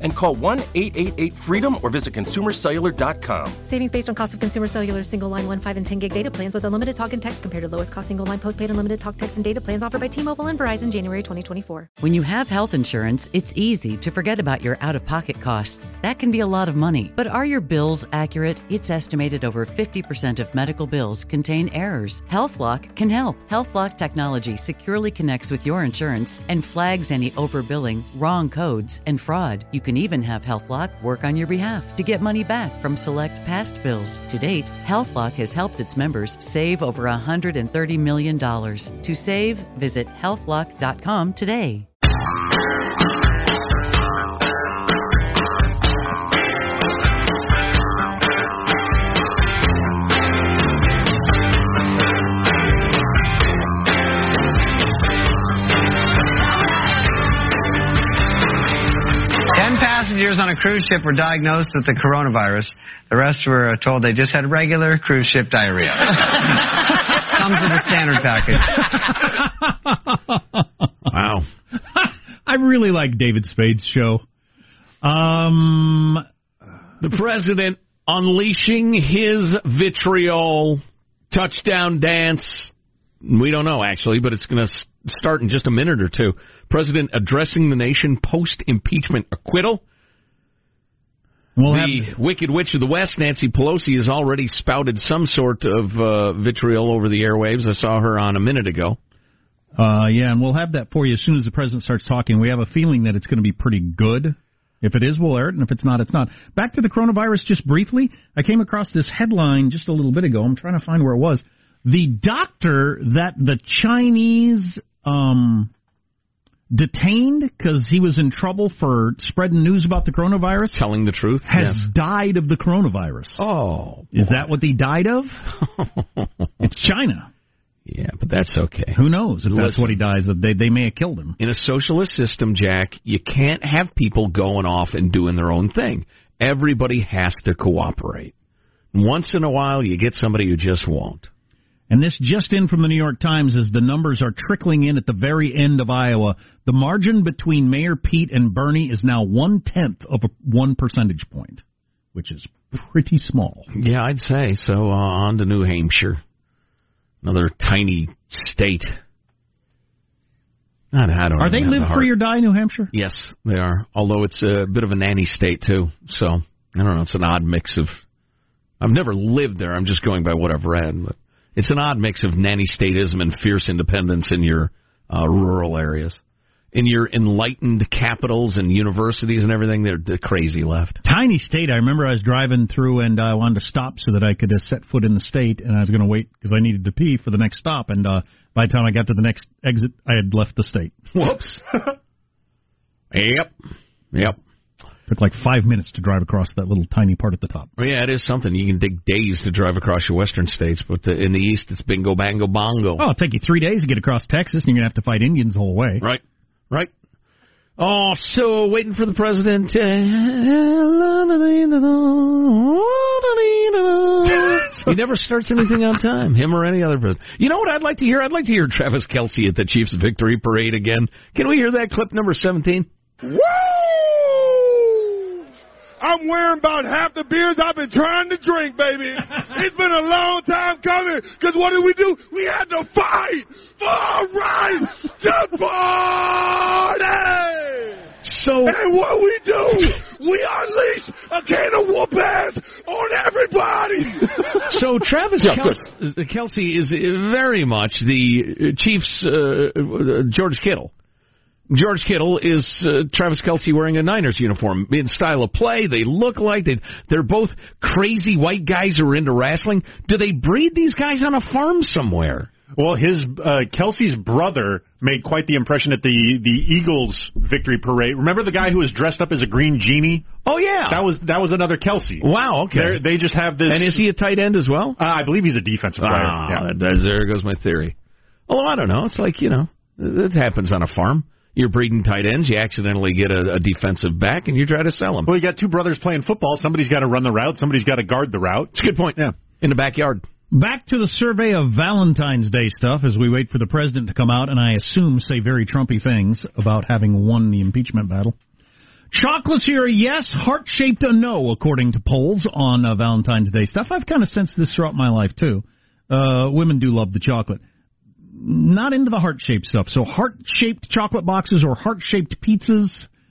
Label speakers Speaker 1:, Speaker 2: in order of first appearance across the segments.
Speaker 1: and call 1 888 freedom or visit consumercellular.com.
Speaker 2: Savings based on cost of consumer cellular single line 1, 5, and 10 gig data plans with unlimited talk and text compared to lowest cost single line postpaid unlimited talk, text, and data plans offered by T Mobile and Verizon January 2024.
Speaker 3: When you have health insurance, it's easy to forget about your out of pocket costs. That can be a lot of money. But are your bills accurate? It's estimated over 50% of medical bills contain errors. HealthLock can help. HealthLock technology securely connects with your insurance and flags any overbilling, wrong codes, and fraud. You can even have HealthLock work on your behalf to get money back from select past bills. To date, HealthLock has helped its members save over $130 million. To save, visit healthlock.com today.
Speaker 4: Passengers on a cruise ship were diagnosed with the coronavirus. The rest were told they just had regular cruise ship diarrhea. Comes with a standard package.
Speaker 5: Wow. I really like David Spade's show. Um,
Speaker 6: The president unleashing his vitriol touchdown dance. We don't know actually, but it's going to start in just a minute or two. President addressing the nation post impeachment acquittal.
Speaker 5: We'll
Speaker 6: the
Speaker 5: have
Speaker 6: Wicked Witch of the West, Nancy Pelosi, has already spouted some sort of uh, vitriol over the airwaves. I saw her on a minute ago.
Speaker 5: uh, yeah, and we'll have that for you as soon as the president starts talking. We have a feeling that it's going to be pretty good. If it is, we'll air it, and if it's not, it's not. Back to the coronavirus, just briefly. I came across this headline just a little bit ago. I'm trying to find where it was. The doctor that the Chinese um, detained because he was in trouble for spreading news about the coronavirus
Speaker 6: Telling the truth.
Speaker 5: has
Speaker 6: yes.
Speaker 5: died of the coronavirus.
Speaker 6: Oh,
Speaker 5: Is that what he died of? it's China.
Speaker 6: yeah, but that's okay.
Speaker 5: Who knows if that's what he dies of? They they may have killed him.
Speaker 6: in a socialist system, Jack, you can't have people going off and doing their own thing. Everybody has to cooperate. Once in a while, you get somebody who just won't.
Speaker 5: And this just in from the New York Times as the numbers are trickling in at the very end of Iowa. The margin between Mayor Pete and Bernie is now one tenth of a one percentage point, which is pretty small.
Speaker 6: Yeah, I'd say so. Uh, on to New Hampshire, another tiny state. I, I don't.
Speaker 5: Are they live
Speaker 6: the
Speaker 5: free or die, New Hampshire?
Speaker 6: Yes, they are. Although it's a bit of a nanny state too, so I don't know. It's an odd mix of. I've never lived there. I'm just going by what I've read. But it's an odd mix of nanny statism and fierce independence in your uh, rural areas. In your enlightened capitals and universities and everything, they're the crazy left.
Speaker 5: Tiny state. I remember I was driving through and I wanted to stop so that I could uh, set foot in the state, and I was going to wait because I needed to pee for the next stop. And uh, by the time I got to the next exit, I had left the state.
Speaker 6: Whoops. Yep. Yep.
Speaker 5: Took like five minutes to drive across that little tiny part at the top.
Speaker 6: Yeah, it is something. You can take days to drive across your western states, but uh, in the east, it's bingo, bango, bongo.
Speaker 5: Oh, it'll take you three days to get across Texas, and you're gonna have to fight Indians the whole way.
Speaker 6: Right, right. Oh, so waiting for the president. he never starts anything on time, him or any other president. You know what I'd like to hear? I'd like to hear Travis Kelce at the Chiefs Victory Parade again. Can we hear that clip number 17?
Speaker 7: Woo! I'm wearing about half the beers I've been trying to drink, baby. It's been a long time coming. Because what did we do? We had to fight for our right to party.
Speaker 6: So,
Speaker 7: and what we do, we unleash a can of whoop ass on everybody.
Speaker 6: so Travis Kel- Kelce is very much the Chiefs' uh, George Kittle. George Kittle is uh, Travis Kelce wearing a Niners uniform in style of play. They look like they they're both crazy white guys who are into wrestling. Do they breed these guys on a farm somewhere?
Speaker 8: Well, his uh, Kelce's brother made quite the impression at the the Eagles victory parade. Remember the guy who was dressed up as a green genie?
Speaker 6: Oh yeah,
Speaker 8: that was that was another Kelce.
Speaker 6: Wow, okay.
Speaker 8: They're, they just have this.
Speaker 6: And is he a tight end as well?
Speaker 8: Uh, I believe he's a defensive player.
Speaker 6: Ah,
Speaker 8: yeah.
Speaker 6: that, there goes my theory. Although I don't know, it's like you know, it happens on a farm. You're breeding tight ends. You accidentally get a, a defensive back, and you try to sell them.
Speaker 8: Well, you got two brothers playing football. Somebody's got to run the route. Somebody's got to guard the route.
Speaker 6: It's a good point.
Speaker 8: Yeah,
Speaker 6: in the backyard.
Speaker 5: Back to the survey of Valentine's Day stuff as we wait for the president to come out and I assume say very Trumpy things about having won the impeachment battle. Chocolates here a yes, heart shaped a no, according to polls on uh, Valentine's Day stuff. I've kind of sensed this throughout my life too. Uh, women do love the chocolate. Not into the heart shaped stuff. So heart shaped chocolate boxes or heart shaped pizzas,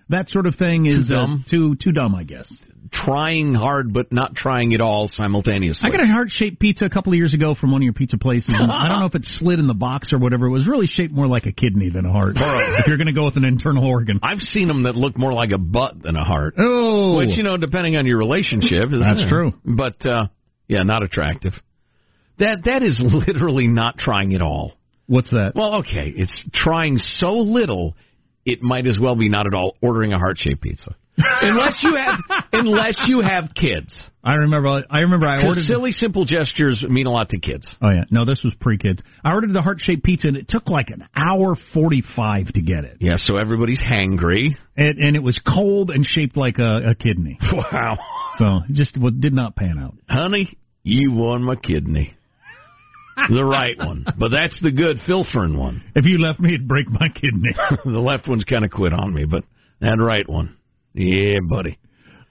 Speaker 5: that sort of thing is
Speaker 6: too dumb.
Speaker 5: Uh, too too dumb, I guess
Speaker 6: trying hard but not trying at all simultaneously.
Speaker 5: I got a heart shaped pizza a couple of years ago from one of your pizza places. And I don't know if it slid in the box or whatever. It was really shaped more like a kidney than a heart. if you're going to go with an internal organ,
Speaker 6: I've seen them that look more like a butt than a heart.
Speaker 5: Oh,
Speaker 6: which you know, depending on your relationship,
Speaker 5: that's
Speaker 6: it?
Speaker 5: true.
Speaker 6: But uh, yeah, not attractive. That that is literally not trying at all.
Speaker 5: What's that?
Speaker 6: Well, okay, it's trying so little, it might as well be not at all ordering a heart shaped pizza unless you have unless you have kids.
Speaker 5: I remember. I remember. I ordered
Speaker 6: silly, simple gestures mean a lot to kids.
Speaker 5: Oh yeah, no, this was pre-kids. I ordered the heart shaped pizza, and it took like an hour forty-five to get it.
Speaker 6: Yeah, so everybody's hangry,
Speaker 5: and, and it was cold and shaped like a, a kidney.
Speaker 6: Wow.
Speaker 5: So it just well, did not pan out.
Speaker 6: Honey, you won my kidney. the right one, but that's the good filtering one.
Speaker 5: If you left me, it'd break my kidney.
Speaker 6: the left one's kind of quit on me, but that right one. Yeah, buddy.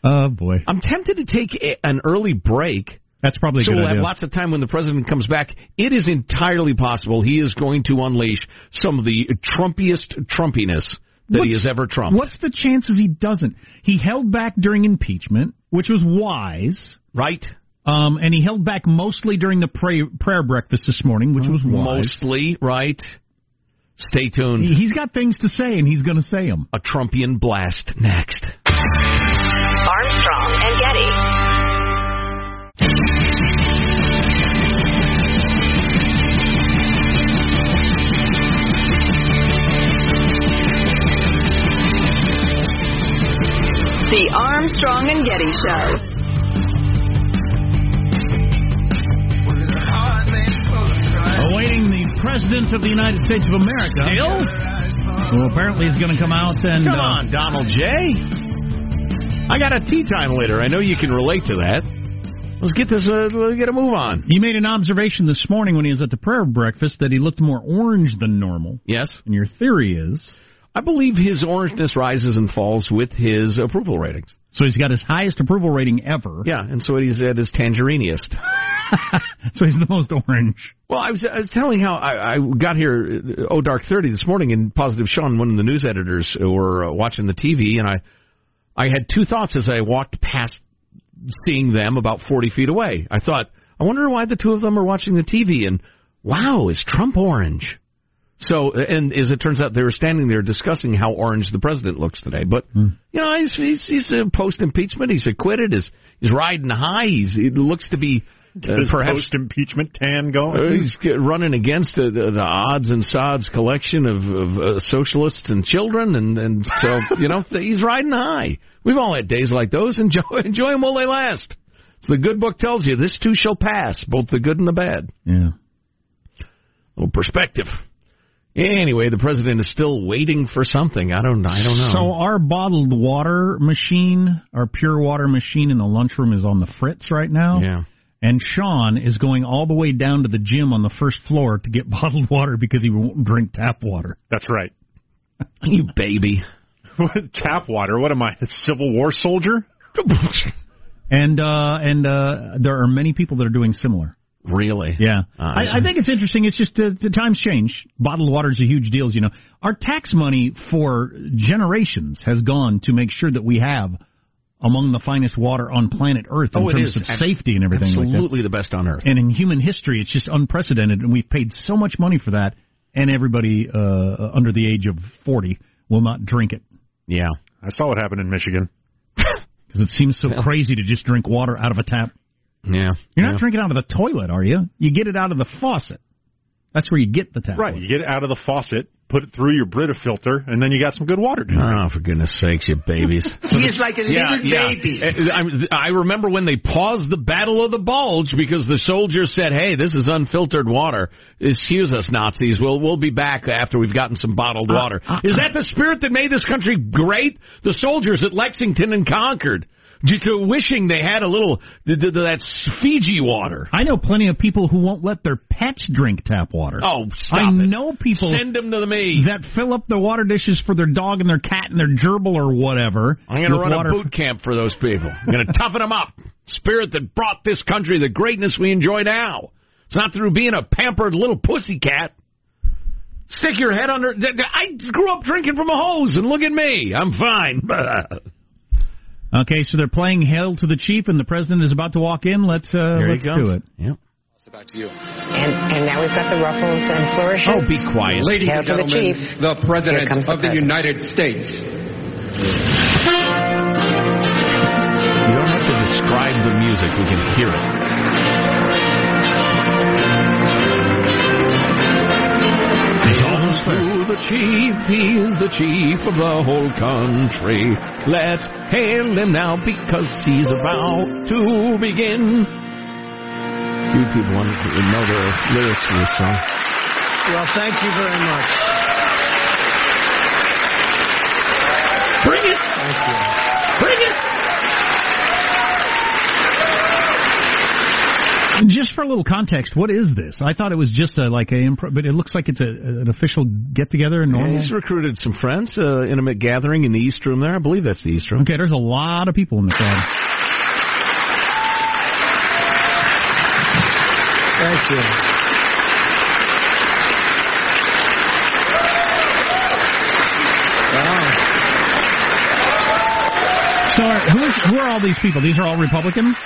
Speaker 5: Oh boy,
Speaker 6: I'm tempted to take a, an early break.
Speaker 5: That's probably
Speaker 6: so
Speaker 5: good
Speaker 6: we'll
Speaker 5: idea.
Speaker 6: have lots of time when the president comes back. It is entirely possible he is going to unleash some of the Trumpiest Trumpiness that
Speaker 5: what's,
Speaker 6: he has ever trumped.
Speaker 5: What's the chances he doesn't? He held back during impeachment, which was wise,
Speaker 6: right?
Speaker 5: Um, and he held back mostly during the pray, prayer breakfast this morning, which was wise.
Speaker 6: Mostly, right? Stay tuned.
Speaker 5: He's got things to say, and he's going to say them.
Speaker 6: A Trumpian blast next.
Speaker 9: Armstrong and Getty. The Armstrong and Getty Show.
Speaker 5: Awaiting the President of the United States of America.
Speaker 6: Still?
Speaker 5: Well, apparently he's going to come out and.
Speaker 6: Come
Speaker 5: uh,
Speaker 6: on, Donald J. I got a tea time later. I know you can relate to that. Let's get this. Uh, let's get a move on.
Speaker 5: You made an observation this morning when he was at the prayer breakfast that he looked more orange than normal.
Speaker 6: Yes.
Speaker 5: And your theory is.
Speaker 6: I believe his orangeness rises and falls with his approval ratings.
Speaker 5: So he's got his highest approval rating ever.
Speaker 6: Yeah, and so he's at his tangeriniest.
Speaker 5: so he's the most orange.
Speaker 6: Well, I was, I was telling how I, I got here, uh, oh, dark thirty this morning, and Positive Sean, one of the news editors, were uh, watching the TV, and I, I had two thoughts as I walked past seeing them about forty feet away. I thought, I wonder why the two of them are watching the TV, and wow, is Trump orange? So, and as it turns out, they were standing there discussing how orange the president looks today. But
Speaker 5: mm.
Speaker 6: you know, he's he's, he's uh, post impeachment. He's acquitted. He's he's riding high. He's he looks to be
Speaker 8: Get his
Speaker 6: perhaps
Speaker 8: post-impeachment tan
Speaker 6: uh,
Speaker 8: going.
Speaker 6: he's running against the, the, the odds and sods collection of, of uh, socialists and children, and, and so you know he's riding high. We've all had days like those. Enjoy enjoy them while they last. The good book tells you this too shall pass, both the good and the bad.
Speaker 5: Yeah.
Speaker 6: little perspective. Anyway, the president is still waiting for something. I don't. I don't know.
Speaker 5: So our bottled water machine, our pure water machine in the lunchroom is on the fritz right now.
Speaker 6: yeah.
Speaker 5: And Sean is going all the way down to the gym on the first floor to get bottled water because he won't drink tap water.
Speaker 8: That's right.
Speaker 6: You baby.
Speaker 8: Tap water. What am I, a Civil War soldier?
Speaker 5: And uh and uh there are many people that are doing similar.
Speaker 6: Really?
Speaker 5: Yeah,
Speaker 6: Uh,
Speaker 5: I, I think it's interesting. It's just uh, the times change. Bottled water is a huge deal, as you know. Our tax money for generations has gone to make sure that we have among the finest water on planet Earth in
Speaker 6: Oh,
Speaker 5: terms of
Speaker 6: Abs-
Speaker 5: safety and everything like that.
Speaker 6: Absolutely the best on earth.
Speaker 5: And in human history, it's just unprecedented, and we've paid so much money for that. And everybody uh, under the age of forty will not drink it
Speaker 6: Yeah.
Speaker 8: I saw what happened in Michigan.
Speaker 5: because it seems so crazy to just drink water out of a tap.
Speaker 6: Yeah.
Speaker 5: You're not
Speaker 6: Yeah.
Speaker 5: drinking out of the toilet, are you? You get it out of the faucet. That's where you get the tap.
Speaker 8: Right.
Speaker 5: water.
Speaker 8: You get it out of the faucet, put it through your Brita filter, and then you got some good water to drink.
Speaker 6: Oh, for goodness sakes, you babies.
Speaker 10: He is like a
Speaker 6: yeah,
Speaker 10: little
Speaker 6: yeah.
Speaker 10: baby.
Speaker 6: Uh, uh I, I remember when they paused the Battle of the Bulge because the soldiers said, "Hey, this is unfiltered water. Excuse us, Nazis. We'll we'll be back after we've gotten some bottled uh, water." Uh, is that the spirit that made this country great? The soldiers at Lexington and Concord, just wishing they had a little th- th- that Fiji water.
Speaker 5: I know plenty of people who won't let their pets drink tap water.
Speaker 6: Oh, stop
Speaker 5: I
Speaker 6: it.
Speaker 5: know people
Speaker 6: Send them to me.
Speaker 5: that fill up the water dishes for their dog and their cat and their gerbil or whatever.
Speaker 6: I'm going to run
Speaker 5: water
Speaker 6: a boot camp for those people. I'm going to toughen them up. Spirit that brought this country the greatness we enjoy now. It's not through being a pampered little pussy cat. Stick your head under. I grew up drinking from a hose, and look at me. I'm fine.
Speaker 5: Okay, so they're playing Hail to the Chief, and the president is about to walk in. Let's uh,
Speaker 6: Here he
Speaker 5: let's
Speaker 6: comes.
Speaker 5: do it.
Speaker 6: Yep.
Speaker 11: Back to you.
Speaker 12: And, and now we've got the ruffles and flourishes.
Speaker 6: Oh, be quiet.
Speaker 11: Ladies
Speaker 12: Hail
Speaker 11: and
Speaker 12: to the
Speaker 11: gentlemen,
Speaker 12: chief.
Speaker 11: the President
Speaker 12: the
Speaker 11: of the
Speaker 12: president.
Speaker 11: United States.
Speaker 6: You don't have to describe the music. We can hear it. The chief, he is the chief of the whole country. Let's hail him now because he's about to begin. You people want to know the lyrics to this song.
Speaker 10: Well, thank you very much.
Speaker 6: Bring it!
Speaker 10: Thank you.
Speaker 6: Bring it!
Speaker 5: Just for a little context, what is this? I thought it was just a like a, impro- but it looks like it's a, an official get together and normal.
Speaker 6: He's recruited some friends, uh, intimate gathering in the East Room there. I believe that's the East Room.
Speaker 5: Okay, there's a lot of people in the crowd.
Speaker 10: Thank you. Wow.
Speaker 5: So, are, who, is, who are all these people? These are all Republicans.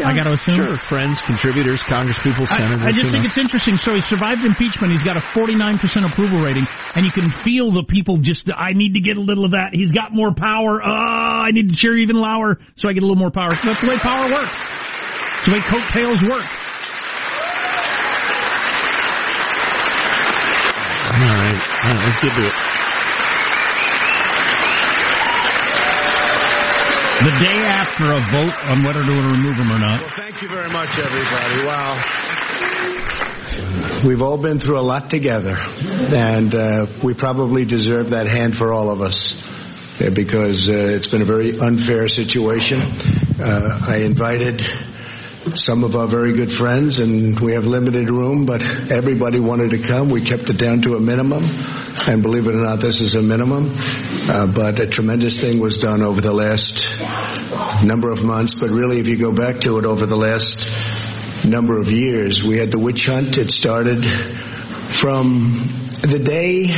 Speaker 5: I got to assume.
Speaker 6: Sure, friends, contributors, congresspeople, senators.
Speaker 5: I, I just think
Speaker 6: knows?
Speaker 5: it's interesting. So he survived impeachment. He's got a 49% approval rating, and you can feel the people just, I need to get a little of that. He's got more power. Uh, I need to cheer even louder so I get a little more power. That's the way power works. It's the way coattails work.
Speaker 6: All right, all right, let's get to it.
Speaker 5: The day after a vote on whether to remove him or not.
Speaker 10: Well, thank you very much, everybody. Wow. We've all been through a lot together, and uh, we probably deserve that hand for all of us uh, because uh, it's been a very unfair situation. Uh, I invited some of our very good friends, and we have limited room, but everybody wanted to come. We kept it down to a minimum, and believe it or not, this is a minimum. Uh, but a tremendous thing was done over the last number of months. But really, if you go back to it over the last number of years, we had the witch hunt. It started from the day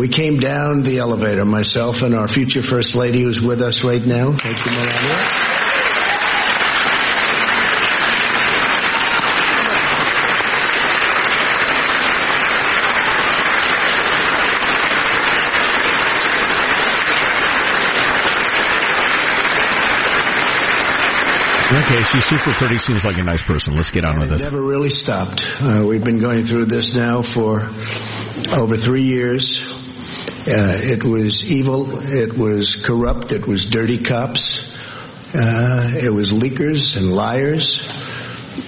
Speaker 10: we came down the elevator, myself and our future First Lady, who's with us right now. Thank you, Melania.
Speaker 6: Okay, she's super pretty. Seems like a nice person. Let's get on with
Speaker 10: It
Speaker 6: this.
Speaker 10: never really stopped. Uh, we've been going through this now for over three years. Uh, it was evil. It was corrupt. It was dirty cops. Uh, it was leakers and liars.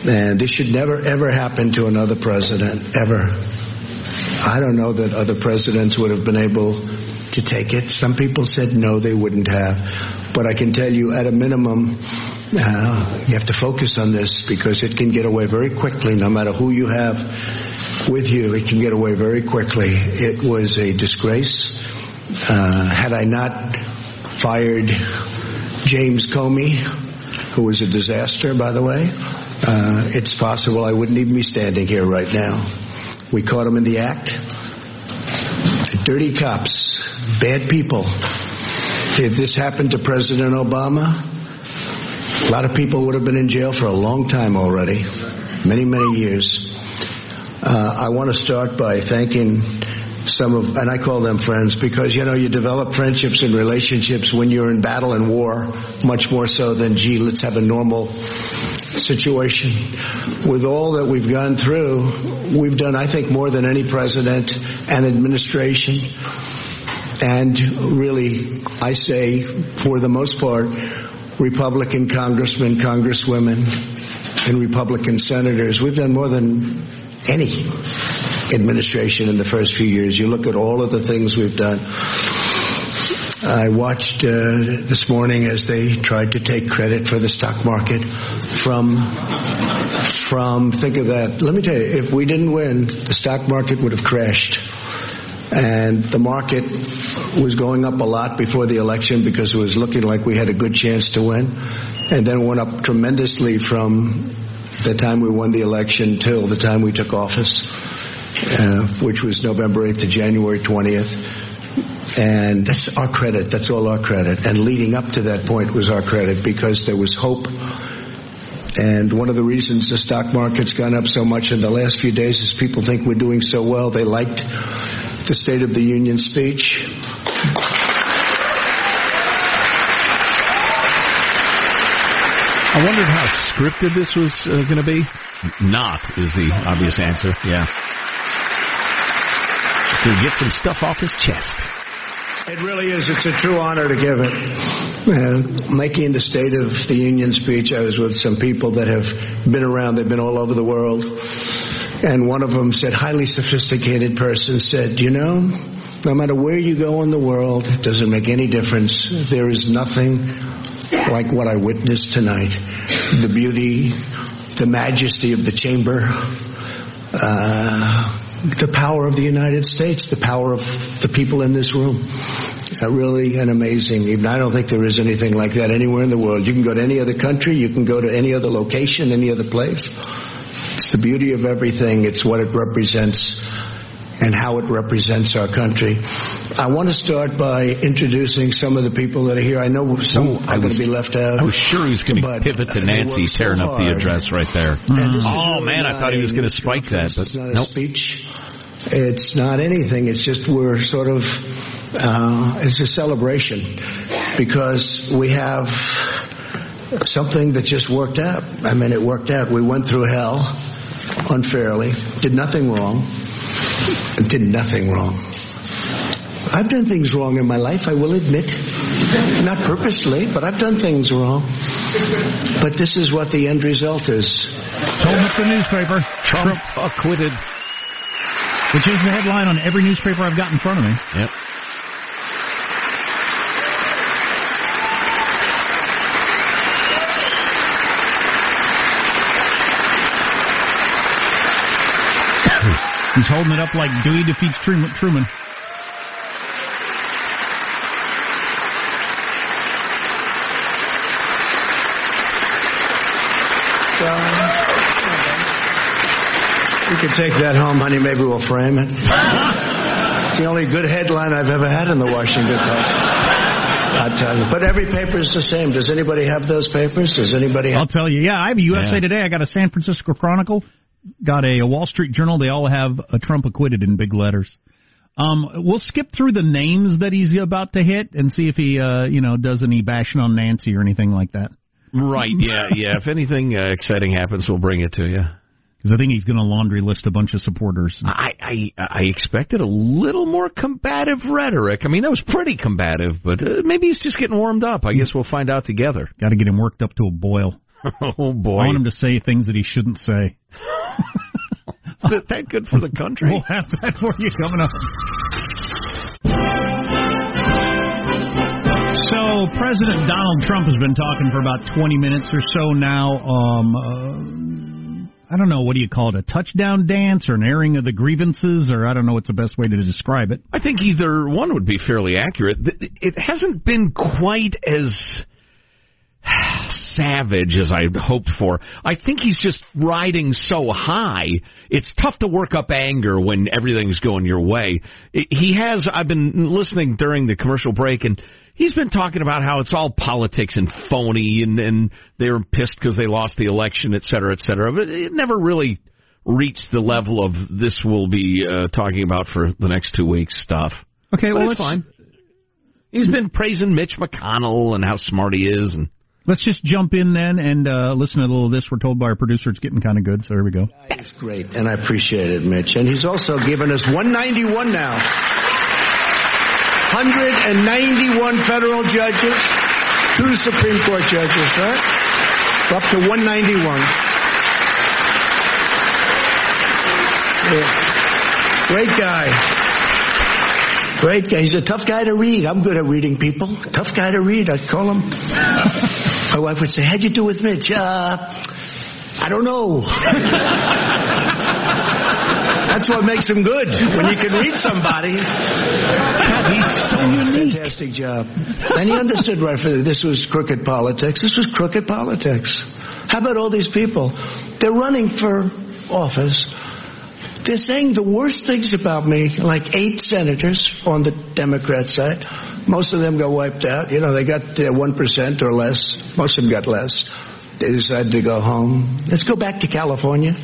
Speaker 10: And this should never, ever happen to another president, ever. I don't know that other presidents would have been able to take it. Some people said no, they wouldn't have. But I can tell you, at a minimum, uh, you have to focus on this because it can get away very quickly, no matter who you have with you. It can get away very quickly. It was a disgrace. Uh, had I not fired James Comey, who was a disaster, by the way, uh, it's possible I wouldn't even be standing here right now. We caught him in the act. Dirty cops, bad people. If this happened to President Obama, a lot of people would have been in jail for a long time already, many, many years. Uh, I want to start by thanking some of, and I call them friends because, you know, you develop friendships and relationships when you're in battle and war, much more so than, gee, let's have a normal situation. With all that we've gone through, we've done, I think, more than any president and administration. And really, I say, for the most part, Republican congressmen, congresswomen, and Republican senators, we've done more than any administration in the first few years. You look at all of the things we've done. I watched uh, this morning as they tried to take credit for the stock market from from think of that. Let me tell you, if we didn't win, the stock market would have crashed. And the market was going up a lot before the election because it was looking like we had a good chance to win. And then went up tremendously from the time we won the election till the time we took office, uh, which was November 8th to January 20th. And that's our credit. That's all our credit. And leading up to that point was our credit because there was hope. And one of the reasons the stock market's gone up so much in the last few days is people think we're doing so well. They liked the State of the Union speech.
Speaker 6: I wondered how scripted this was uh, going to be. Not is the obvious answer. Yeah. To get some stuff off his chest.
Speaker 10: It really is. It's a true honor to give it. Uh, making the State of the Union speech, I was with some people that have been around. They've been all over the world. And one of them said, highly sophisticated person said, you know, no matter where you go in the world, it doesn't make any difference. There is nothing like what I witnessed tonight. The beauty, the majesty of the chamber, uh, the power of the United States, the power of the people in this room. Uh, really an amazing. Even I don't think there is anything like that anywhere in the world. You can go to any other country, you can go to any other location, any other place. It's the beauty of everything. It's what it represents and how it represents our country. I want to start by introducing some of the people that are here. I know some are going to be left out.
Speaker 6: I was sure he was going to pivot to Nancy
Speaker 10: worked so
Speaker 6: tearing up the address right there.
Speaker 10: Is
Speaker 6: Oh
Speaker 10: really
Speaker 6: man, I thought he was going to spike that, but
Speaker 10: It's not a speech. It's not anything. It's just we're sort of uh, it's a celebration because we have something that just worked out. I mean, it worked out. We went through hell unfairly, did nothing wrong, did nothing wrong. I've done things wrong in my life, I will admit. Not purposely, but I've done things wrong. But this is what the end result is.
Speaker 5: Told up the newspaper.
Speaker 6: Trump acquitted.
Speaker 5: Which is the headline on every newspaper I've got in front of me.
Speaker 6: Yep.
Speaker 5: He's holding it up like Dewey defeats Truman. Truman.
Speaker 10: So, we could take that home, honey. Maybe we'll frame it. it's the only good headline I've ever had in the Washington Post. I tell you. But every paper is the same. Does anybody have those papers? Does anybody have?
Speaker 5: I'll tell you. Yeah, I have a USA
Speaker 10: Yeah.
Speaker 5: Today. I got a San Francisco Chronicle. Got a, a Wall Street Journal. They all have a Trump acquitted in big letters. Um, we'll skip through the names that he's about to hit and see if he, uh, you know, does any bashing on Nancy or anything like that.
Speaker 6: Right, yeah, yeah. If anything uh, exciting happens, we'll bring it to you.
Speaker 5: Because I think he's going to laundry list a bunch of supporters.
Speaker 6: I, I I expected a little more combative rhetoric. I mean, that was pretty combative, but uh, maybe he's just getting warmed up. I guess we'll find out together.
Speaker 5: Got to get him worked up to a boil.
Speaker 6: oh boy!
Speaker 5: I want him to say things that he shouldn't say.
Speaker 6: Is it that good for the country?
Speaker 5: We'll have that for you coming up. So, President Donald Trump has been talking for about 20 minutes or so now. Um, uh, I don't know, what do you call it? A touchdown dance or an airing of the grievances? Or I don't know what's the best way to describe it.
Speaker 6: I think either one would be fairly accurate. It hasn't been quite as savage as I hoped for. I think he's just riding so high. It's tough to work up anger when everything's going your way. He has. I've been listening during the commercial break, and he's been talking about how it's all politics and phony, and and they're pissed because they lost the election, et cetera, et cetera. But it never really reached the level of this we'll be uh, talking about for the next two weeks stuff.
Speaker 5: Okay,
Speaker 6: But
Speaker 5: well,
Speaker 6: it's fine. He's been praising Mitch McConnell and how smart he is, and
Speaker 5: Let's just jump in then and uh, listen to a little of this. We're told by our producer it's getting kind of good, so here we go.
Speaker 10: It's great, and I appreciate it, Mitch. And he's also given us 191 now. 191 federal judges, two Supreme Court judges, right? Up to 191. Yeah. Great guy. Great guy. He's a tough guy to read. I'm good at reading people. Tough guy to read, I'd call him. My wife would say, How'd you do with Mitch? Uh, I don't know. That's what makes him good. When you can read somebody. He's so unique. Fantastic job. And he understood right from this was crooked politics. This was crooked politics. How about all these people? They're running for office. They're saying the worst things about me, like eight senators on the Democrat side. Most of them got wiped out. You know, they got uh, 1% or less. Most of them got less. They decided to go home. Let's go back to California.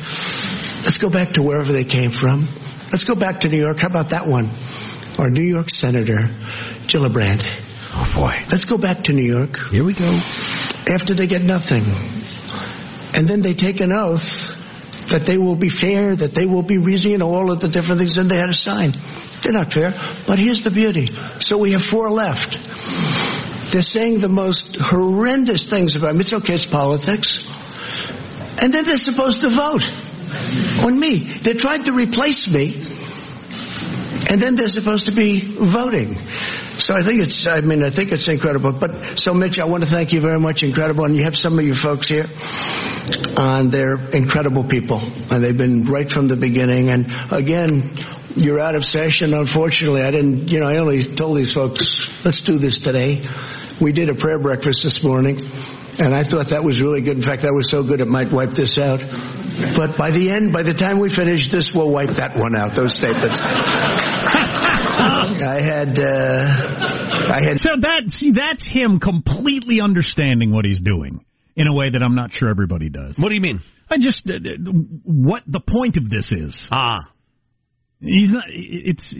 Speaker 10: Let's go back to wherever they came from. Let's go back to New York. How about that one? Our New York Senator, Gillibrand.
Speaker 6: Oh, boy.
Speaker 10: Let's go back to New York.
Speaker 6: Here we go.
Speaker 10: After they get nothing. And then they take an oath that they will be fair, that they will be reasonable, all of the different things, and they had to sign. They're not fair. But here's the beauty. So we have four left. They're saying the most horrendous things about me. It's okay, it's politics. And then they're supposed to vote on me. They tried to replace me, and then they're supposed to be voting. So I think it's, I mean, I think it's incredible. But so, Mitch, I want to thank you very much. Incredible. And you have some of you folks here, and they're incredible people. And they've been right from the beginning. And again, you're out of session, unfortunately. I didn't, you know, I only told these folks, let's do this today. We did a prayer breakfast this morning. And I thought that was really good. In fact, that was so good it might wipe this out. But by the end, by the time we finish this, we'll wipe that one out, those statements. I had, uh, I had.
Speaker 5: So that see, that's him completely understanding what he's doing in a way that I'm not sure everybody does.
Speaker 6: What do you mean?
Speaker 5: I just uh, uh, what the point of this is.
Speaker 6: Ah,
Speaker 5: he's not. It's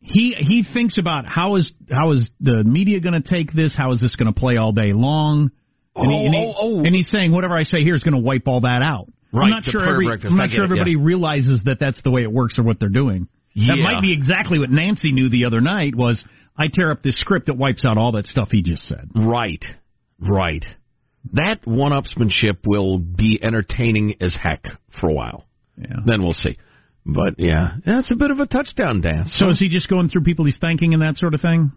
Speaker 5: he he thinks about how is how is the media going to take this? How is this going to play all day long? And, he, and, he-
Speaker 6: Oh, oh, oh.
Speaker 5: and he's saying whatever I say here is going to wipe all that out.
Speaker 6: Right,
Speaker 5: I'm not sure every, I'm not sure
Speaker 6: it,
Speaker 5: everybody
Speaker 6: yeah.
Speaker 5: realizes that that's the way it works or what they're doing.
Speaker 6: Yeah.
Speaker 5: That might be exactly what Nancy knew the other night was I tear up this script that wipes out all that stuff he just said.
Speaker 6: Right, right. That one-upsmanship will be entertaining as heck for a while.
Speaker 5: Yeah.
Speaker 6: Then we'll see. But yeah, that's a bit of a touchdown dance.
Speaker 5: So is he just going through people he's thanking and that sort of thing?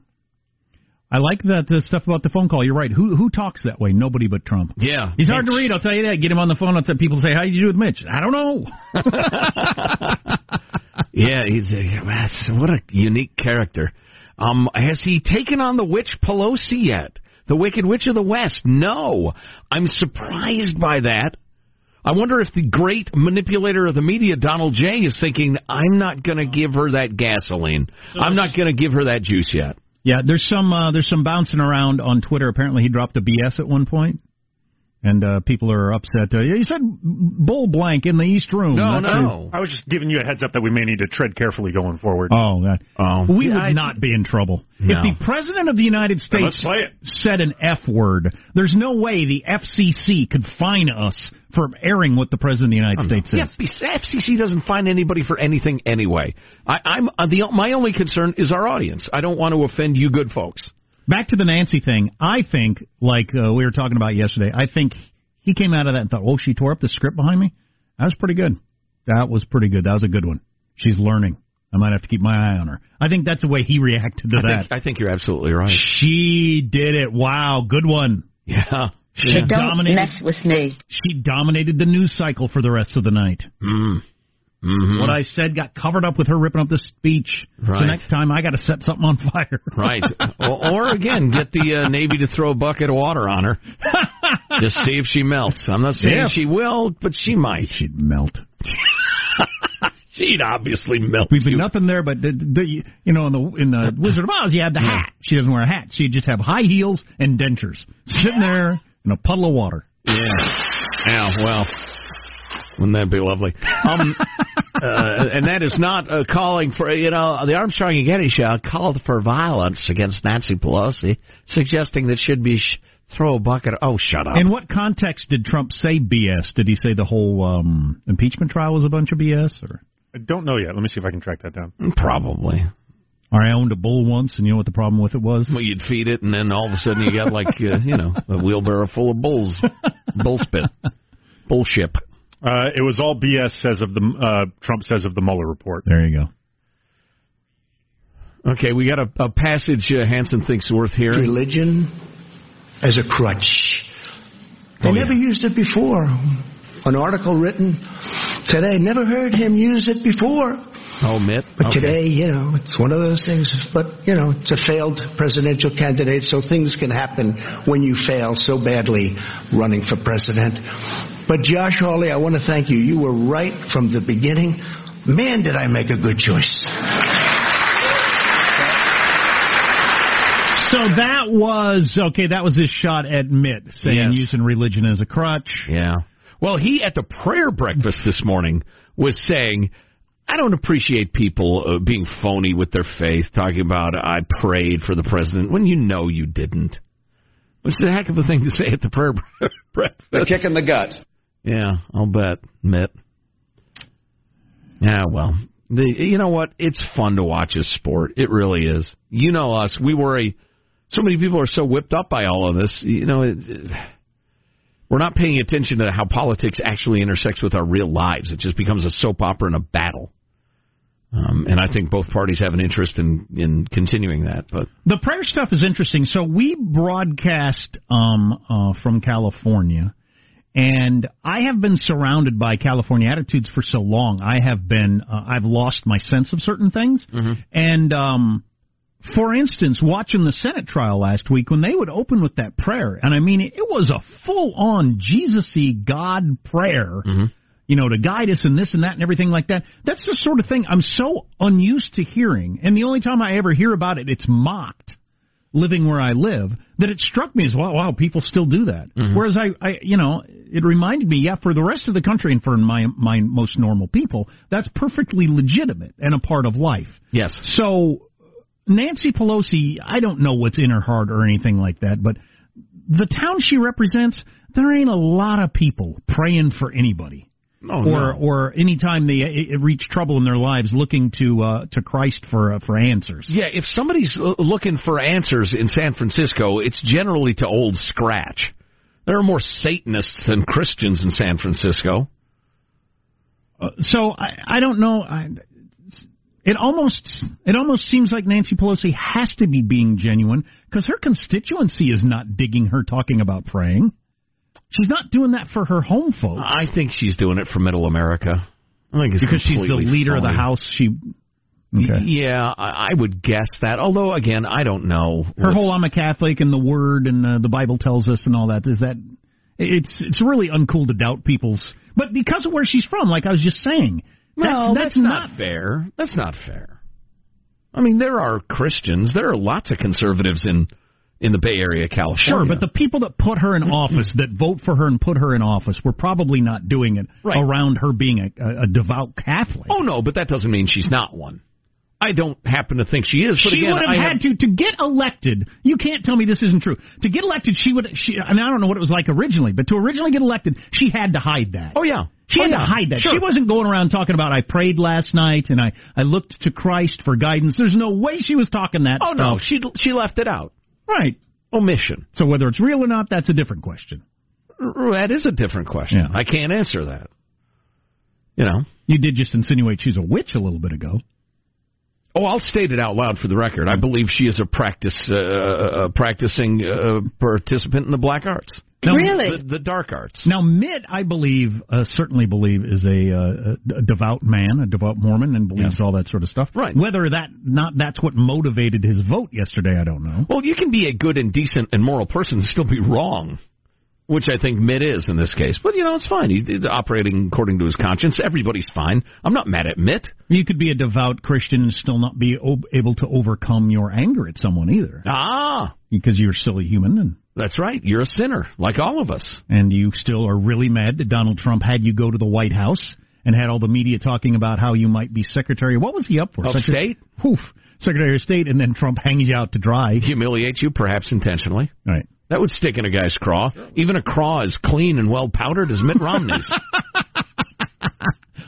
Speaker 5: I like that the stuff about the phone call. You're right. Who who talks that way? Nobody but Trump.
Speaker 6: Yeah,
Speaker 5: He's hard to read. I'll tell you that. Get him on the phone. I'll tell people say, "How did you do with Mitch?" I don't know.
Speaker 6: Yeah, he's a, what a unique character. Um, has he taken on the witch Pelosi yet? The Wicked Witch of the West? No. I'm surprised by that. I wonder if the great manipulator of the media, Donald J, is thinking, I'm not going to give her that gasoline. I'm not going to give her that juice yet.
Speaker 5: Yeah, there's some uh, there's some bouncing around on Twitter. Apparently, he dropped a BS at one point, And uh, people are upset. Uh, you said bull blank in the East Room. That's it.
Speaker 8: I was just giving you a heads up that we may need to tread carefully going forward.
Speaker 5: Oh, that.
Speaker 6: Oh.
Speaker 5: We
Speaker 8: Yeah,
Speaker 5: would
Speaker 8: I-
Speaker 5: not be in trouble.
Speaker 8: No.
Speaker 5: If the President of the United States said an F word, there's no way the FCC could fine us for airing what the President of the United States
Speaker 6: Yeah,
Speaker 5: says.
Speaker 6: the FCC doesn't find anybody for anything anyway. I, I'm uh, the my only concern is our audience. I don't want to offend you, good folks.
Speaker 5: Back to the Nancy thing. I think, like uh, we were talking about yesterday, I think he came out of that and thought, "Oh, she tore up the script behind me." That was pretty good. That was pretty good. That was a good one. She's learning. I might have to keep my eye on her. I think that's the way he reacted to
Speaker 6: I
Speaker 5: that.
Speaker 6: think, I think you're absolutely right.
Speaker 5: She did it. Wow, good one.
Speaker 6: Yeah.
Speaker 5: She
Speaker 6: Yeah.
Speaker 5: dominated.
Speaker 11: mess with me.
Speaker 5: She dominated the news cycle for the rest of the night.
Speaker 6: Mm. Hmm
Speaker 5: What I said got covered up with her ripping up the speech. So next time I got to set something on fire.
Speaker 6: Right. or, or again, get the uh, Navy to throw a bucket of water on her. Just see if she melts. I'm not saying
Speaker 5: Yeah.
Speaker 6: she will, but she might.
Speaker 5: She'd melt.
Speaker 6: She'd obviously melt.
Speaker 5: We've been nothing there, but the, the, you know, in the in the Wizard of Oz, you had the
Speaker 6: Yeah.
Speaker 5: hat. She doesn't wear a hat. She'd just have high heels and dentures, sitting there in a puddle of water.
Speaker 6: Yeah. Yeah. Well, wouldn't that be lovely? Um, uh, and that is not uh, calling for you know the Armstrong and Getty show called for violence against Nancy Pelosi, suggesting that she should be sh- throw a bucket. Oh, shut up.
Speaker 5: In what context did Trump say BS? Did he say the whole um, impeachment trial was a bunch of BS? Or
Speaker 8: I don't know yet. Let me see if I can track that down.
Speaker 6: Probably.
Speaker 5: or I owned a bull once, and you know what the problem with it was?
Speaker 6: Well, you'd feed it, and then all of a sudden you got like uh, you know a wheelbarrow full of bulls, bull spit, bullshit.
Speaker 8: Uh, it was all BS. Says of the uh, Trump says of the Mueller report.
Speaker 5: There you go.
Speaker 6: Okay, we got a, a passage uh, Hanson thinks worth hearing.
Speaker 10: Religion as a crutch. They
Speaker 6: Oh,
Speaker 10: never
Speaker 6: yeah.
Speaker 10: used it before. An article written today, never heard him use it before.
Speaker 6: Oh, Mitt.
Speaker 10: But
Speaker 6: Okay.
Speaker 10: today, you know, it's one of those things. But, you know, it's a failed presidential candidate, so things can happen when you fail so badly running for president. But, Josh Hawley, I want to thank you. You were right from the beginning. Man, did I make a good choice.
Speaker 5: So that was okay. That was his shot at Mitt saying
Speaker 6: Yes.
Speaker 5: using religion as a crutch.
Speaker 6: Yeah. Well, he at the prayer breakfast this morning was saying, "I don't appreciate people uh, being phony with their faith, talking about I prayed for the president when you know you didn't." Which is a heck of a thing to say at the prayer breakfast.
Speaker 13: A kick in the gut.
Speaker 6: Yeah, I'll bet, Mitt. Yeah, well, the, you know what? It's fun to watch a sport. It really is. You know us. We worry. So many people are so whipped up by all of this. You know, it, it- we're not paying attention to how politics actually intersects with our real lives. It just becomes a soap opera and a battle. Um, and I think both parties have an interest in in continuing that. But
Speaker 5: The prayer stuff is interesting. So we broadcast um, uh, from California, and I have been surrounded by California attitudes for so long. I have been, uh, I've lost my sense of certain things. And um, for instance, watching the Senate trial last week, when they would open with that prayer, and I mean, it was a full-on Jesus-y God prayer you know, to guide us and this and that and everything like that. That's the sort of thing I'm so unused to hearing. And the only time I ever hear about it, it's mocked living where I live, that it struck me as, wow, wow, people still do that. Mm-hmm. Whereas I, I, you know, it reminded me, yeah, for the rest of the country and for my, my most normal people, that's perfectly legitimate and a part of life.
Speaker 6: yes,
Speaker 5: So Nancy Pelosi, I don't know what's in her heart or anything like that, but the town she represents, there ain't a lot of people praying for anybody.
Speaker 6: Oh,
Speaker 5: or
Speaker 6: no.
Speaker 5: or anytime they uh, reach trouble in their lives, looking to uh, to Christ for uh, for answers.
Speaker 6: Yeah, if somebody's looking for answers in San Francisco, it's generally to Old Scratch. There are more Satanists than Christians in San Francisco.
Speaker 5: Uh, so I, I don't know. I, it almost it almost seems like Nancy Pelosi has to be being genuine because her constituency is not digging her talking about praying. She's not doing that for her home folks.
Speaker 6: I think she's doing it for Middle America. I think it's
Speaker 5: because she's the
Speaker 6: completely
Speaker 5: leader of the house. She okay.
Speaker 6: Yeah, I, I would guess that. Although, again, I don't know.
Speaker 5: her whole I'm a Catholic and the Word and uh, the Bible tells us and all that is that it's it's really uncool to doubt people's. But because of where she's from, like I was just saying,
Speaker 6: No,
Speaker 5: that's,
Speaker 6: that's, not, fair. That's not fair. I mean, there are Christians. There are lots of conservatives in in the Bay Area, California.
Speaker 5: Sure, but the people that put her in office, that vote for her and put her in office, were probably not doing it
Speaker 6: Right.
Speaker 5: around her being a, a, devout Catholic.
Speaker 6: Oh no, but that doesn't mean she's not one. I don't happen to think she is.
Speaker 5: She
Speaker 6: again,
Speaker 5: would have
Speaker 6: I
Speaker 5: had to to get elected. You can't tell me this isn't true. To get elected, she would. She, and I don't know what it was like originally, but to originally get elected, she had to hide that.
Speaker 6: Oh yeah,
Speaker 5: She
Speaker 6: Oh,
Speaker 5: had
Speaker 6: yeah.
Speaker 5: to hide that.
Speaker 6: Sure.
Speaker 5: She wasn't going around talking about I prayed last night and I I looked to Christ for guidance. There's no way she was talking that
Speaker 6: oh,
Speaker 5: stuff. Oh stuff.
Speaker 6: no, she she left it out.
Speaker 5: Right.
Speaker 6: Omission.
Speaker 5: So whether it's real or not, that's a different question.
Speaker 6: That is a different question.
Speaker 5: Yeah.
Speaker 6: I can't answer that. You know.
Speaker 5: You did just insinuate she's a witch a little bit ago.
Speaker 6: Oh, I'll state it out loud for the record. I believe she is a practice uh, uh, practicing uh, participant in the black arts.
Speaker 5: Now-
Speaker 6: The, the dark arts.
Speaker 5: Now, Mitt, I believe, uh, certainly believe, is a, uh, a devout man, a devout Mormon, and believes all that sort of stuff.
Speaker 6: Right.
Speaker 5: Whether that not that's what motivated his vote yesterday, I don't know.
Speaker 6: Well, you can be a good and decent and moral person and still be wrong, which I think Mitt is in this case. But you know, it's fine. He's operating according to his conscience. Everybody's fine. I'm not mad at Mitt.
Speaker 5: You could be a devout Christian and still not be o- able to overcome your anger at someone either,
Speaker 6: Ah,
Speaker 5: because you're still a human and.
Speaker 6: that's right. You're a sinner, like all of us.
Speaker 5: and you still are really mad that Donald Trump had you go to the White House and had all the media talking about how you might be Secretary. What was he up for?
Speaker 6: Of
Speaker 5: Secretary-
Speaker 6: State?
Speaker 5: Oof, Secretary of State, and then Trump hangs you out to dry.
Speaker 6: Humiliate you, perhaps intentionally.
Speaker 5: Right.
Speaker 6: That would stick in a guy's craw. Even a craw as clean and well powdered as Mitt Romney's.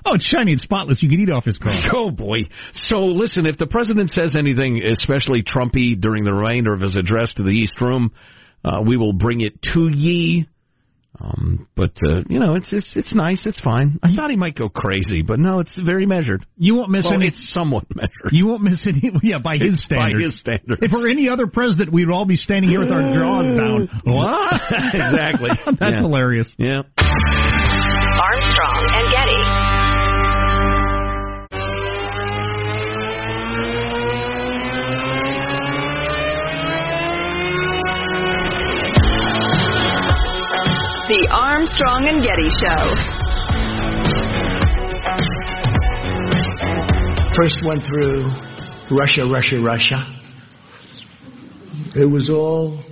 Speaker 5: Oh, it's shiny and spotless. You could eat off his craw.
Speaker 6: Oh boy! So listen, if the president says anything, especially Trumpy, during the remainder of his address to the East Room, uh, we will bring it to ye. Um, but uh, you know, it's it's it's nice. It's fine. I thought he might go crazy, but no, it's very measured.
Speaker 5: You won't miss
Speaker 6: Well,
Speaker 5: any.
Speaker 6: it's somewhat measured.
Speaker 5: You won't miss any. Yeah, by his standards.
Speaker 6: By his standards.
Speaker 5: If we're any other president, we'd all be standing here with our jaws down. What?
Speaker 6: exactly.
Speaker 5: That's
Speaker 6: Yeah.
Speaker 5: hilarious.
Speaker 6: Yeah.
Speaker 9: Armstrong and Getty. The Armstrong and Getty Show.
Speaker 10: First went through Russia, Russia, Russia. It was all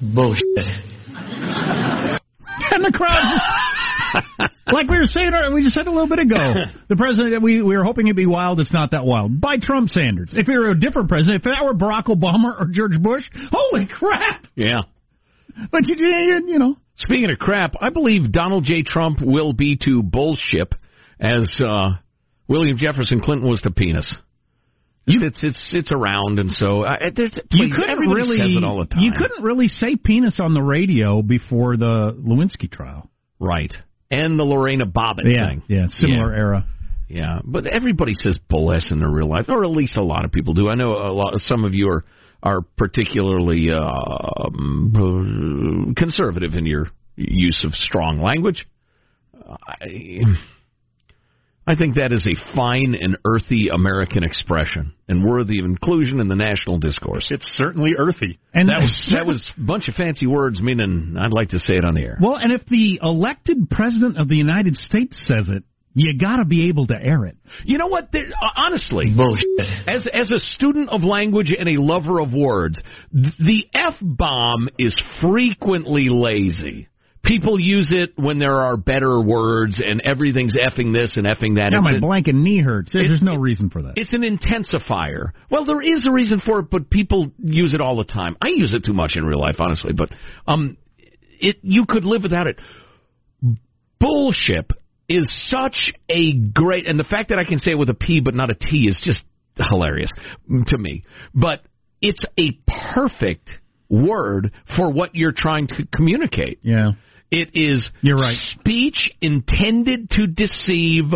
Speaker 10: bullshit.
Speaker 5: And the crowd, like we were saying, we just said a little bit ago, the president we we were hoping it'd be wild. It's not that wild. By Trump standards. If it were a different president, if that were Barack Obama or George Bush, holy crap!
Speaker 6: Yeah.
Speaker 5: But you you, you know,
Speaker 6: Speaking of crap, I believe Donald J. Trump will be to bullshit as uh, William Jefferson Clinton was the penis. it's it's it's around, and so uh, there's,
Speaker 5: you couldn't really
Speaker 6: says it all the time.
Speaker 5: you couldn't really say penis on the radio before the Lewinsky trial.
Speaker 6: right? And the Lorena Bobbitt
Speaker 5: Yeah,
Speaker 6: thing,
Speaker 5: yeah, similar era.
Speaker 6: yeah. But everybody says bull in their real life, or at least a lot of people do. I know a lot. Some of you are are particularly uh, um, conservative in your use of strong language. I, I think that is a fine and earthy American expression and worthy of inclusion in the national discourse.
Speaker 8: It's certainly earthy.
Speaker 5: And
Speaker 6: that was that was a bunch of fancy words, meaning I'd like to say it on the air.
Speaker 5: Well, and if the elected president of the United States says it, you got to be able to air it.
Speaker 6: You know what? There, uh, honestly,
Speaker 10: Bullshit.
Speaker 6: as as a student of language and a lover of words, the f bomb is frequently lazy. People use it when there are better words, and everything's effing this and effing that.
Speaker 5: Now
Speaker 6: It's
Speaker 5: my
Speaker 6: a-
Speaker 5: blank and knee hurts. There's
Speaker 6: It-
Speaker 5: no
Speaker 6: it-
Speaker 5: reason for that.
Speaker 6: It's an intensifier. Well, there is a reason for it, but people use it all the time. I use it too much in real life, honestly. But um, it you could live without it. Bullshit is such a great, and the fact that I can say it with a P but not a T is just hilarious to me. But it's a perfect word for what you're trying to communicate.
Speaker 5: Yeah.
Speaker 6: It is
Speaker 5: You're right.
Speaker 6: speech intended to deceive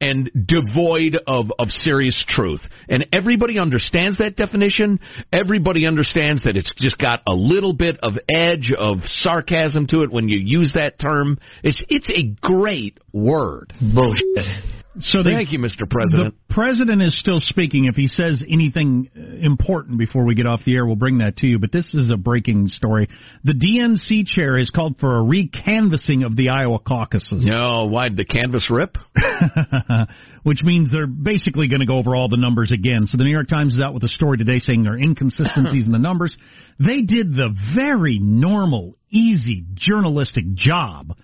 Speaker 6: and devoid of, of serious truth. And everybody understands that definition. Everybody understands that it's just got a little bit of edge of sarcasm to it when you use that term. It's it's a great word.
Speaker 10: Bullshit.
Speaker 5: So they-
Speaker 6: Thank you, Mr. President.
Speaker 5: The president is still speaking. If he says anything uh, important before we get off the air, we'll bring that to you. But this is a breaking story. The DNC chair has called for a recanvassing of the Iowa caucuses.
Speaker 6: No, why'd the canvas rip?
Speaker 5: Which means they're basically going to go over all the numbers again. So the New York Times is out with a story today saying there are inconsistencies in the numbers. They did the very normal, easy journalistic job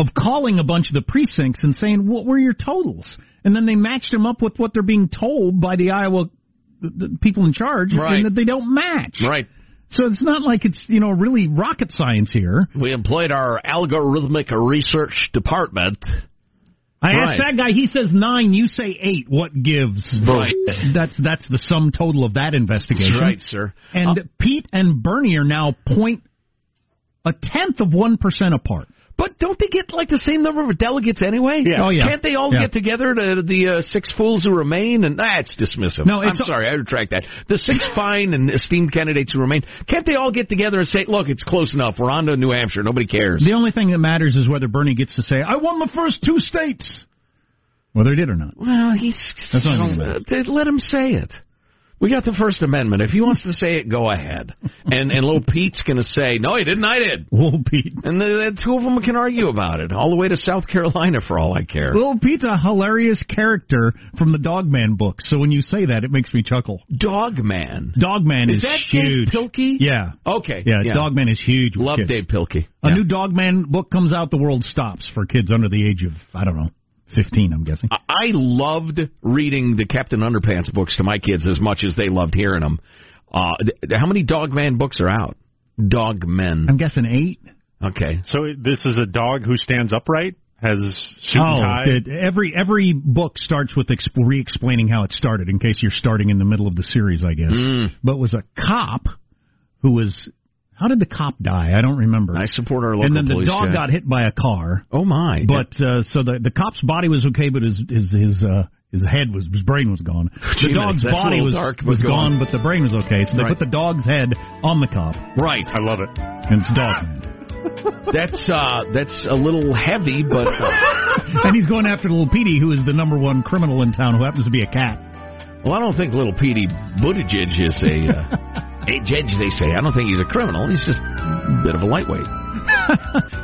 Speaker 5: of calling a bunch of the precincts and saying, what were your totals? And then they matched them up with what they're being told by the Iowa the, the people in charge
Speaker 6: Right.
Speaker 5: and that they don't match.
Speaker 6: Right.
Speaker 5: So it's not like it's, you know, really rocket science here.
Speaker 6: We employed our algorithmic research department.
Speaker 5: I
Speaker 6: Right.
Speaker 5: asked that guy. He says nine. You say eight. What gives?
Speaker 6: Bullshit.
Speaker 5: That's that's the sum total of that investigation.
Speaker 6: That's right, sir.
Speaker 5: And
Speaker 6: Uh,
Speaker 5: Pete and Bernie are now point a tenth of one percent apart.
Speaker 6: But don't they get like the same number of delegates anyway?
Speaker 5: Yeah. Oh, yeah.
Speaker 6: Can't they all
Speaker 5: Yeah.
Speaker 6: get together to the uh, six fools who remain? And that's dismissive.
Speaker 5: No, it's-
Speaker 6: I'm sorry, I retract that. The six fine and esteemed candidates who remain. Can't they all get together and say, "Look, it's close enough. We're on to New Hampshire. Nobody cares."
Speaker 5: The only thing that matters is whether Bernie gets to say, "I won the first two states," whether he did or not.
Speaker 6: Well, he's
Speaker 5: That's the only thing that
Speaker 6: Uh, let him say it. We got the First Amendment. If he wants to say it, go ahead. And and little Pete's going to say, "No, he didn't. I did."
Speaker 5: Little Pete.
Speaker 6: And the, the two of them can argue about it all the way to South Carolina for all I care.
Speaker 5: Little Pete's a hilarious character from the Dogman books. So when you say that, it makes me chuckle.
Speaker 6: Dogman.
Speaker 5: Dogman is, huge.
Speaker 6: Is that Dave
Speaker 5: huge.
Speaker 6: Pilkey?
Speaker 5: Yeah.
Speaker 6: Okay.
Speaker 5: Yeah,
Speaker 6: yeah.
Speaker 5: Dogman is huge.
Speaker 6: Love
Speaker 5: kids.
Speaker 6: Dav Pilkey.
Speaker 5: A
Speaker 6: Yeah.
Speaker 5: new Dogman book comes out, the world stops for kids under the age of I don't know, fifteen. I'm guessing.
Speaker 6: I loved reading the Captain Underpants books to my kids as much as they loved hearing them. Uh, th- how many Dogman books are out? Dogmen.
Speaker 5: I'm guessing eight.
Speaker 6: Okay.
Speaker 8: So this is a dog who stands upright, has suit and
Speaker 5: oh,
Speaker 8: tie.
Speaker 5: every every book starts with exp- re-explaining how it started. In case you're starting in the middle of the series, I guess.
Speaker 6: Mm.
Speaker 5: But was a cop who was. How did the cop die? I don't remember.
Speaker 6: I support our local police.
Speaker 5: And then the dog
Speaker 6: Jack.
Speaker 5: got hit by a car.
Speaker 6: Oh my!
Speaker 5: But uh, so the the cop's body was okay, but his his his uh, his head was his brain was gone.
Speaker 6: Gee,
Speaker 5: The dog's
Speaker 6: that's
Speaker 5: body was
Speaker 6: dark,
Speaker 5: was
Speaker 6: go
Speaker 5: gone, but the brain was okay. So they
Speaker 6: Right.
Speaker 5: put the dog's head on the cop,
Speaker 6: right.
Speaker 8: I love it.
Speaker 5: and it's Dogman.
Speaker 6: That's uh, that's a little heavy, but uh,
Speaker 5: and he's going after little Petey, who is the number one criminal in town, who happens to be a cat.
Speaker 6: well, I don't think little Petey Buttigieg is a uh, a judge. They say I don't think he's a criminal. He's just a bit of a lightweight.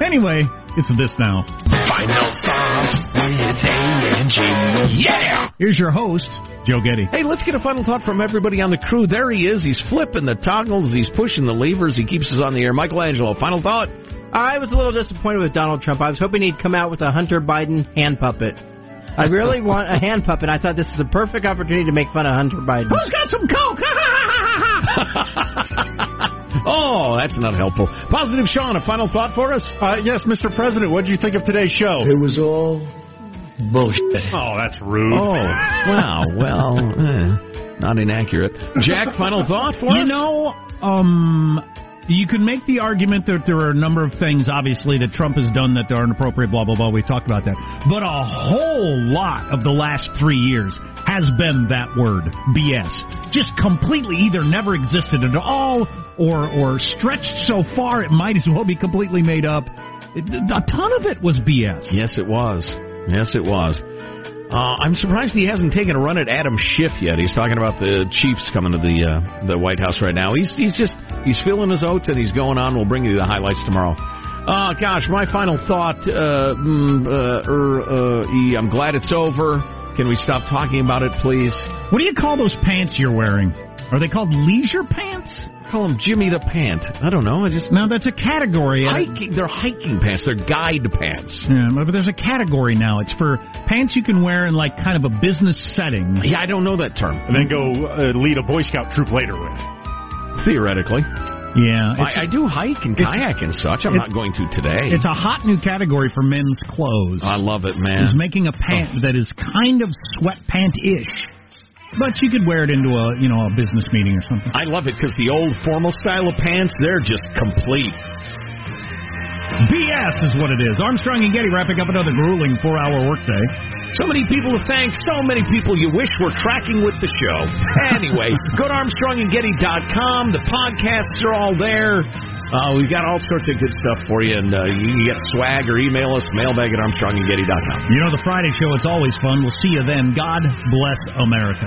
Speaker 5: Anyway, it's this now.
Speaker 11: Final thought with A. Yeah!
Speaker 5: Here's your host, Joe Getty.
Speaker 6: Hey, let's get a final thought from everybody on the crew. There he is. He's flipping the toggles. He's pushing the levers. He keeps us on the air. Michael Angelo, final thought.
Speaker 13: I was a little disappointed with Donald Trump. I was hoping he'd come out with a Hunter Biden hand puppet. I really want a hand puppet. I thought this is a perfect opportunity to make fun of Hunter Biden.
Speaker 5: Who's got some coke?
Speaker 6: Oh, that's not helpful. Positive Sean, a final thought for us?
Speaker 8: Uh, yes, Mr. President, what did you think of today's show?
Speaker 10: It was all bullshit.
Speaker 8: Oh, that's rude.
Speaker 6: Oh, wow. Well, eh, not inaccurate. Jack, final thought for
Speaker 5: you
Speaker 6: us?
Speaker 5: You know, um, you can make the argument that there are a number of things, obviously, that Trump has done that are inappropriate, blah, blah, blah. We've talked about that. But a whole lot of the last three years has been that word, BS. Just completely either never existed at all or, or stretched so far it might as well be completely made up. A ton of it was BS.
Speaker 6: Yes, it was. Yes, it was. Uh, I'm surprised he hasn't taken a run at Adam Schiff yet. He's talking about the Chiefs coming to the uh, the White House right now. He's he's just he's feeling his oats and he's going on. We'll bring you the highlights tomorrow. Uh, gosh, my final thought. Uh, mm, uh, er, uh, I'm glad it's over. Can we stop talking about it, please?
Speaker 5: What do you call those pants you're wearing? Are they called leisure pants?
Speaker 6: Call them Jimmy the Pant. I don't know. I just
Speaker 5: Now that's a category.
Speaker 6: hiking. They're hiking pants. They're guide pants.
Speaker 5: Yeah, but there's a category now. It's for pants you can wear in like kind of a business setting.
Speaker 6: Yeah, I don't know that term.
Speaker 8: And then go uh, lead a Boy Scout troop later with.
Speaker 6: Theoretically,
Speaker 5: Yeah, it's,
Speaker 6: I, I do hike and kayak and such. I'm not going to today.
Speaker 5: it's a hot new category for men's clothes.
Speaker 6: I love it, man.
Speaker 5: Is making a pant oh. that is kind of sweatpant-ish, but you could wear it into a you know a business meeting or something.
Speaker 6: I love it because the old formal style of pants, they're just complete.
Speaker 5: BS is what it is. Armstrong and Getty wrapping up another grueling four-hour workday.
Speaker 6: So many people to thank, so many people you wish were tracking with the show. Anyway, go to ArmstrongandGetty.com. The podcasts are all there. Uh, we've got all sorts of good stuff for you, and uh, you can get swag or email us, mailbag at armstrongandgetty.com.
Speaker 5: You know, the Friday show, it's always fun. We'll see you then. God bless America.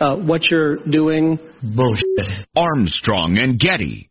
Speaker 14: uh, what you're doing?
Speaker 15: Bullshit.
Speaker 16: Armstrong and Getty.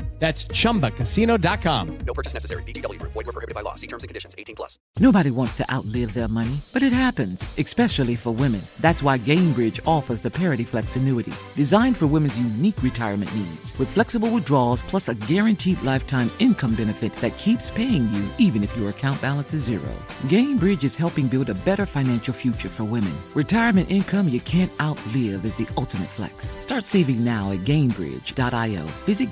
Speaker 17: That's chumbacasino.com.
Speaker 18: No purchase necessary. VGW Group. Void were prohibited by law. See terms and conditions. 18 plus.
Speaker 19: Nobody wants to outlive their money, but it happens, especially for women. That's why Gainbridge offers the Parity Flex annuity, designed for women's unique retirement needs, with flexible withdrawals plus a guaranteed lifetime income benefit that keeps paying you even if your account balance is zero. Gainbridge is helping build a better financial future for women. Retirement income you can't outlive is the ultimate flex. Start saving now at Gainbridge.io. Visit